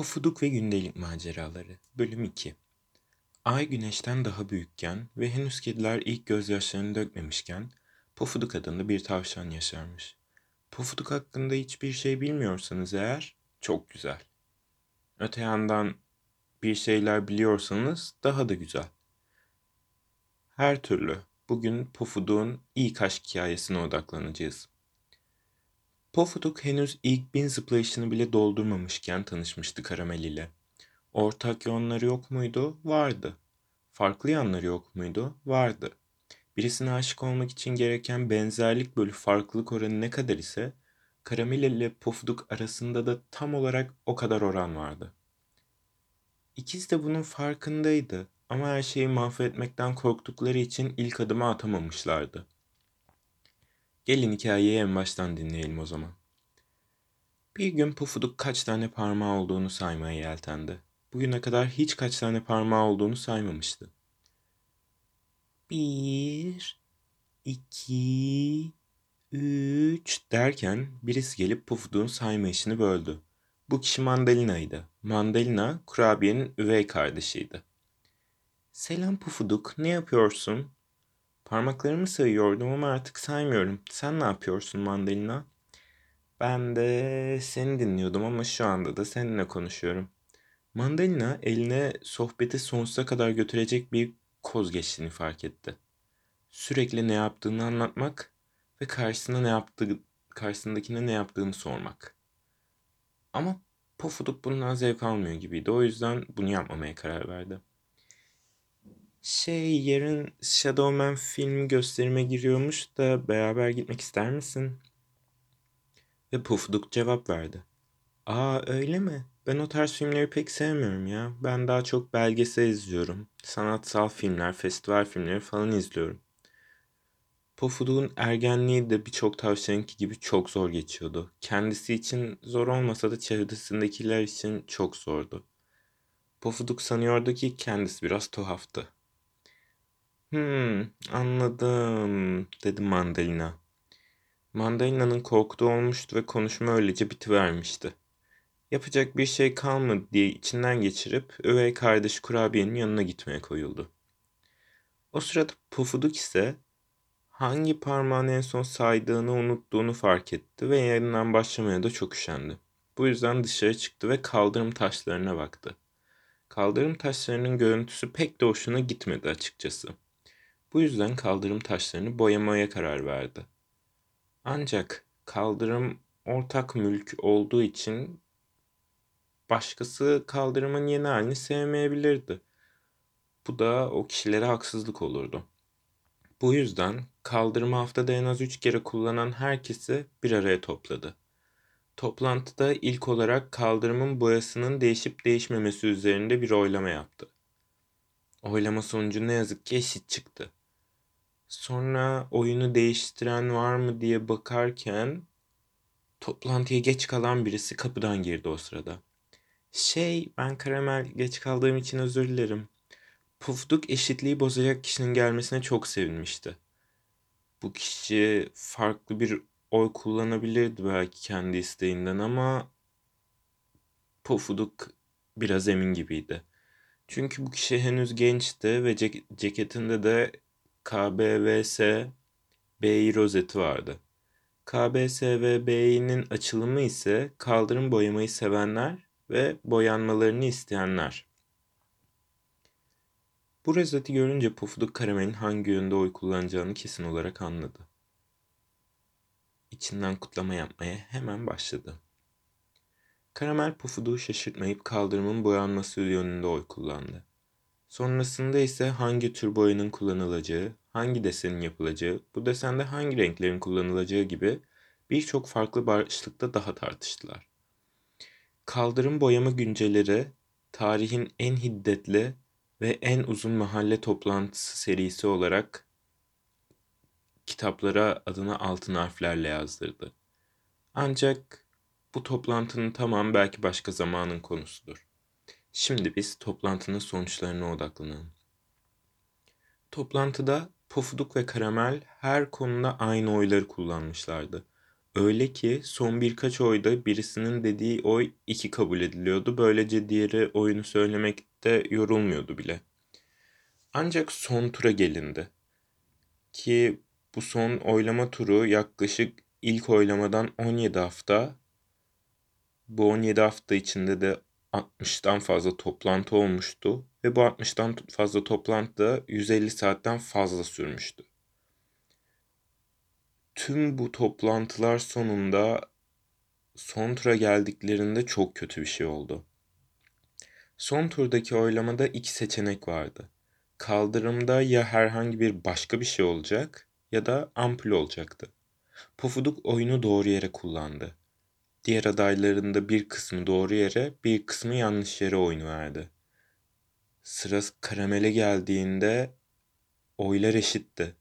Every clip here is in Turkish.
Pofuduk ve Gündelik Maceraları Bölüm 2 Ay güneşten daha büyükken ve henüz kediler ilk gözyaşlarını dökmemişken Pofuduk adında bir tavşan yaşarmış. Pofuduk hakkında hiçbir şey bilmiyorsanız eğer çok güzel. Öte yandan bir şeyler biliyorsanız daha da güzel. Her türlü bugün Pofuduk'un ilk aşk hikayesine odaklanacağız. Pofuduk henüz ilk bin zıplayışını bile doldurmamışken tanışmıştı Karamel ile. Ortak yönleri yok muydu? Vardı. Farklı yanları yok muydu? Vardı. Birisine aşık olmak için gereken benzerlik bölü farklılık oranı ne kadar ise Karamel ile Pofuduk arasında da tam olarak o kadar oran vardı. İkisi de bunun farkındaydı ama her şeyi mahvetmekten korktukları için ilk adımı atamamışlardı. Gelin hikayeyi en baştan dinleyelim o zaman. Bir gün Pufuduk kaç tane parmağı olduğunu saymaya yeltendi. Bugüne kadar hiç kaç tane parmağı olduğunu saymamıştı. Bir, iki, üç derken birisi gelip Pufuduk'un sayma işini böldü. Bu kişi Mandalina'ydı. Mandalina, kurabiyenin üvey kardeşiydi. Selam Pufuduk, ne yapıyorsun? Parmaklarımı sayıyordum ama artık saymıyorum. Sen ne yapıyorsun mandalina? Ben de seni dinliyordum ama şu anda da seninle konuşuyorum. Mandalina eline sohbeti sonsuza kadar götürecek bir koz geçtiğini fark etti. Sürekli ne yaptığını anlatmak ve karşısına ne yaptığı, karşısındakine ne yaptığını sormak. Ama Pofuduk bundan zevk almıyor gibiydi. O yüzden bunu yapmamaya karar verdi. Şey yarın Shadowman film gösterime giriyormuş da beraber gitmek ister misin? Ve Pufuduk cevap verdi. Aa öyle mi? Ben o tarz filmleri pek sevmiyorum ya. Ben daha çok belgesel izliyorum. Sanatsal filmler, festival filmleri falan izliyorum. Pofuduk'un ergenliği de birçok tavşanınki gibi çok zor geçiyordu. Kendisi için zor olmasa da çevresindekiler için çok zordu. Pofuduk sanıyordu ki kendisi biraz tuhaftı. Hmm, anladım, dedi Mandalina. Mandalina'nın korkuda olmuştu ve konuşma öylece bitivermişti. Yapacak bir şey kalmadı diye içinden geçirip üvey kardeş kurabiyenin yanına gitmeye koyuldu. O sırada Pufuduk ise hangi parmağın en son saydığını unuttuğunu fark etti ve yeniden başlamaya da çok üşendi. Bu yüzden dışarı çıktı ve kaldırım taşlarına baktı. Kaldırım taşlarının görüntüsü pek de hoşuna gitmedi açıkçası. Bu yüzden kaldırım taşlarını boyamaya karar verdi. Ancak kaldırım ortak mülk olduğu için başkası kaldırımın yeni halini sevmeyebilirdi. Bu da o kişilere haksızlık olurdu. Bu yüzden kaldırımı haftada en az üç kere kullanan herkesi bir araya topladı. Toplantıda ilk olarak kaldırımın boyasının değişip değişmemesi üzerinde bir oylama yaptı. Oylama sonucu ne yazık ki eşit çıktı. Sonra oyunu değiştiren var mı diye bakarken toplantıya geç kalan birisi kapıdan girdi o sırada. Şey ben karamel geç kaldığım için özür dilerim. Pufduk eşitliği bozacak kişinin gelmesine çok sevinmişti. Bu kişi farklı bir oy kullanabilirdi belki kendi isteğinden ama Pufuduk biraz emin gibiydi. Çünkü bu kişi henüz gençti ve cek- ceketinde de KBVS BI rozeti vardı. KBSVB'nin açılımı ise kaldırım boyamayı sevenler ve boyanmalarını isteyenler. Bu rozeti görünce Pufuduk Karamel'in hangi yönde oy kullanacağını kesin olarak anladı. İçinden kutlama yapmaya hemen başladı. Karamel Pufuduk'u şaşırtmayıp kaldırımın boyanması yönünde oy kullandı. Sonrasında ise hangi tür boyanın kullanılacağı, hangi desenin yapılacağı, bu desende hangi renklerin kullanılacağı gibi birçok farklı başlıkta daha tartıştılar. Kaldırım boyama günceleri tarihin en hiddetli ve en uzun mahalle toplantısı serisi olarak kitaplara adını altın harflerle yazdırdı. Ancak bu toplantının tamam belki başka zamanın konusudur. Şimdi biz toplantının sonuçlarına odaklanalım. Toplantıda Pofuduk ve Karamel her konuda aynı oyları kullanmışlardı. Öyle ki son birkaç oyda birisinin dediği oy iki kabul ediliyordu. Böylece diğeri oyunu söylemekte yorulmuyordu bile. Ancak son tura gelindi. Ki bu son oylama turu yaklaşık ilk oylamadan 17 hafta. Bu 17 hafta içinde de 60'tan fazla toplantı olmuştu ve bu 60'tan fazla toplantı da 150 saatten fazla sürmüştü. Tüm bu toplantılar sonunda son tura geldiklerinde çok kötü bir şey oldu. Son turdaki oylamada iki seçenek vardı. Kaldırımda ya herhangi bir başka bir şey olacak ya da ampul olacaktı. Pofuduk oyunu doğru yere kullandı. Diğer adayların da bir kısmı doğru yere, bir kısmı yanlış yere oyunu verdi. Sıra karamele geldiğinde oylar eşitti.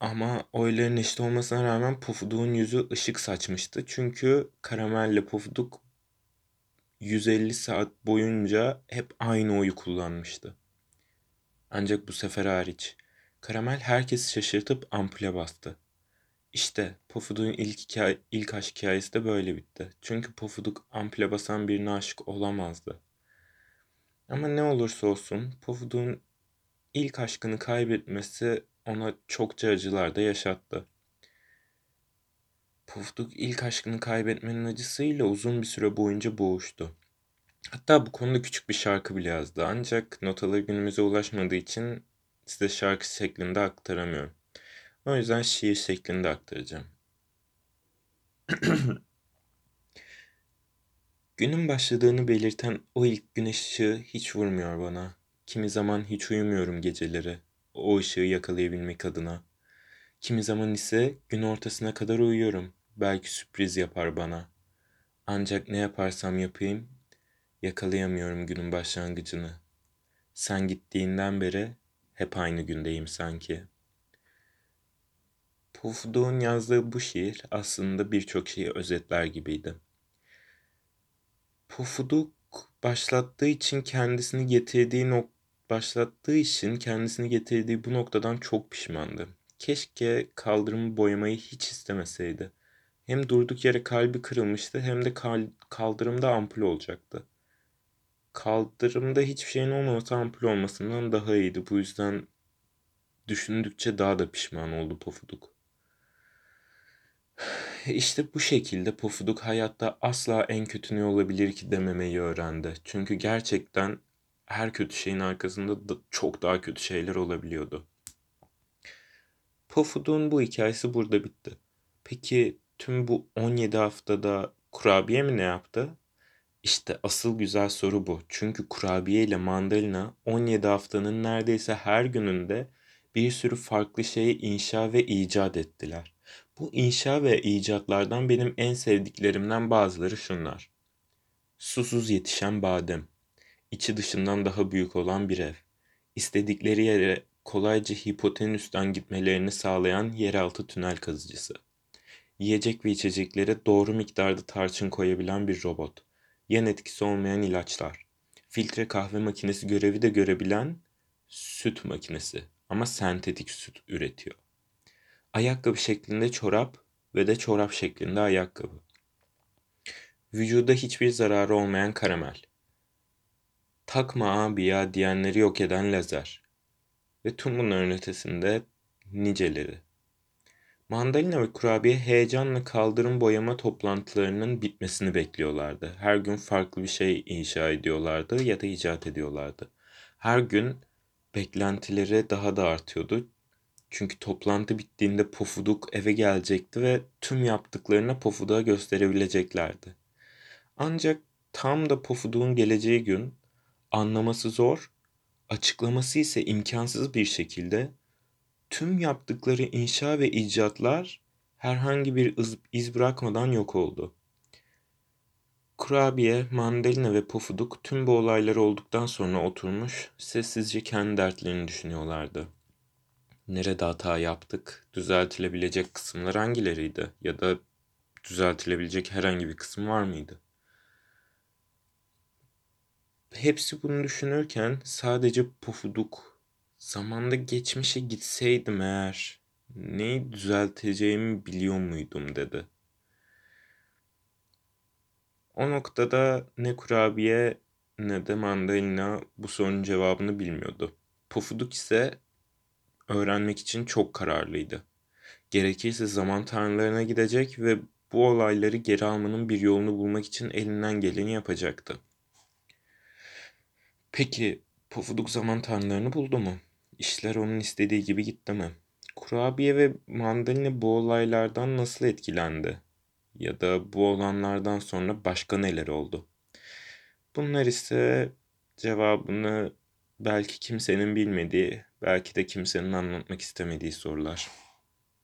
Ama oyların eşit olmasına rağmen Pufuduk'un yüzü ışık saçmıştı. Çünkü Karamelle Pufuduk 150 saat boyunca hep aynı oyu kullanmıştı. Ancak bu sefer hariç. Karamel herkesi şaşırtıp ampule bastı. İşte Pofuduk'un ilk, hikaye, ilk aşk hikayesi de böyle bitti. Çünkü Pofuduk ampule basan birine aşık olamazdı. Ama ne olursa olsun Pofuduk'un ilk aşkını kaybetmesi ona çokça acılar da yaşattı. Pufduk ilk aşkını kaybetmenin acısıyla uzun bir süre boyunca boğuştu. Hatta bu konuda küçük bir şarkı bile yazdı. Ancak notaları günümüze ulaşmadığı için size şarkı şeklinde aktaramıyorum. O yüzden şiir şeklinde aktaracağım. Günün başladığını belirten o ilk güneş ışığı hiç vurmuyor bana. Kimi zaman hiç uyumuyorum geceleri o ışığı yakalayabilmek adına. Kimi zaman ise gün ortasına kadar uyuyorum. Belki sürpriz yapar bana. Ancak ne yaparsam yapayım yakalayamıyorum günün başlangıcını. Sen gittiğinden beri hep aynı gündeyim sanki. Pufuduk'un yazdığı bu şiir aslında birçok şeyi özetler gibiydi. Pufuduk başlattığı için kendisini getirdiği nokta başlattığı için kendisini getirdiği bu noktadan çok pişmandı. Keşke kaldırımı boyamayı hiç istemeseydi. Hem durduk yere kalbi kırılmıştı hem de kal kaldırımda ampul olacaktı. Kaldırımda hiçbir şeyin olmaması ampul olmasından daha iyiydi. Bu yüzden düşündükçe daha da pişman oldu Pofuduk. İşte bu şekilde Pofuduk hayatta asla en kötü ne olabilir ki dememeyi öğrendi. Çünkü gerçekten her kötü şeyin arkasında da çok daha kötü şeyler olabiliyordu. Pofuduk'un bu hikayesi burada bitti. Peki tüm bu 17 haftada kurabiye mi ne yaptı? İşte asıl güzel soru bu. Çünkü kurabiye ile mandalina 17 haftanın neredeyse her gününde bir sürü farklı şeyi inşa ve icat ettiler. Bu inşa ve icatlardan benim en sevdiklerimden bazıları şunlar. Susuz yetişen badem, içi dışından daha büyük olan bir ev. İstedikleri yere kolayca hipotenüsten gitmelerini sağlayan yeraltı tünel kazıcısı. Yiyecek ve içeceklere doğru miktarda tarçın koyabilen bir robot. Yan etkisi olmayan ilaçlar. Filtre kahve makinesi görevi de görebilen süt makinesi ama sentetik süt üretiyor. Ayakkabı şeklinde çorap ve de çorap şeklinde ayakkabı. Vücuda hiçbir zararı olmayan karamel takma abi ya diyenleri yok eden lazer. Ve tüm bunların ötesinde niceleri. Mandalina ve kurabiye heyecanla kaldırım boyama toplantılarının bitmesini bekliyorlardı. Her gün farklı bir şey inşa ediyorlardı ya da icat ediyorlardı. Her gün beklentileri daha da artıyordu. Çünkü toplantı bittiğinde Pofuduk eve gelecekti ve tüm yaptıklarını Pofuduk'a gösterebileceklerdi. Ancak tam da Pofuduk'un geleceği gün anlaması zor, açıklaması ise imkansız bir şekilde tüm yaptıkları inşa ve icatlar herhangi bir iz, bırakmadan yok oldu. Kurabiye, mandalina ve pofuduk tüm bu olaylar olduktan sonra oturmuş sessizce kendi dertlerini düşünüyorlardı. Nerede hata yaptık, düzeltilebilecek kısımlar hangileriydi ya da düzeltilebilecek herhangi bir kısım var mıydı? Hepsi bunu düşünürken sadece pofuduk zamanda geçmişe gitseydim eğer Neyi düzelteceğimi biliyor muydum dedi. O noktada ne kurabiye ne de mandalina bu sorunun cevabını bilmiyordu. Pufuduk ise öğrenmek için çok kararlıydı. Gerekirse zaman tanrılarına gidecek ve bu olayları geri almanın bir yolunu bulmak için elinden geleni yapacaktı. Peki Pofuduk zaman tanrılarını buldu mu? İşler onun istediği gibi gitti mi? Kurabiye ve mandalina bu olaylardan nasıl etkilendi? Ya da bu olanlardan sonra başka neler oldu? Bunlar ise cevabını belki kimsenin bilmediği, belki de kimsenin anlatmak istemediği sorular.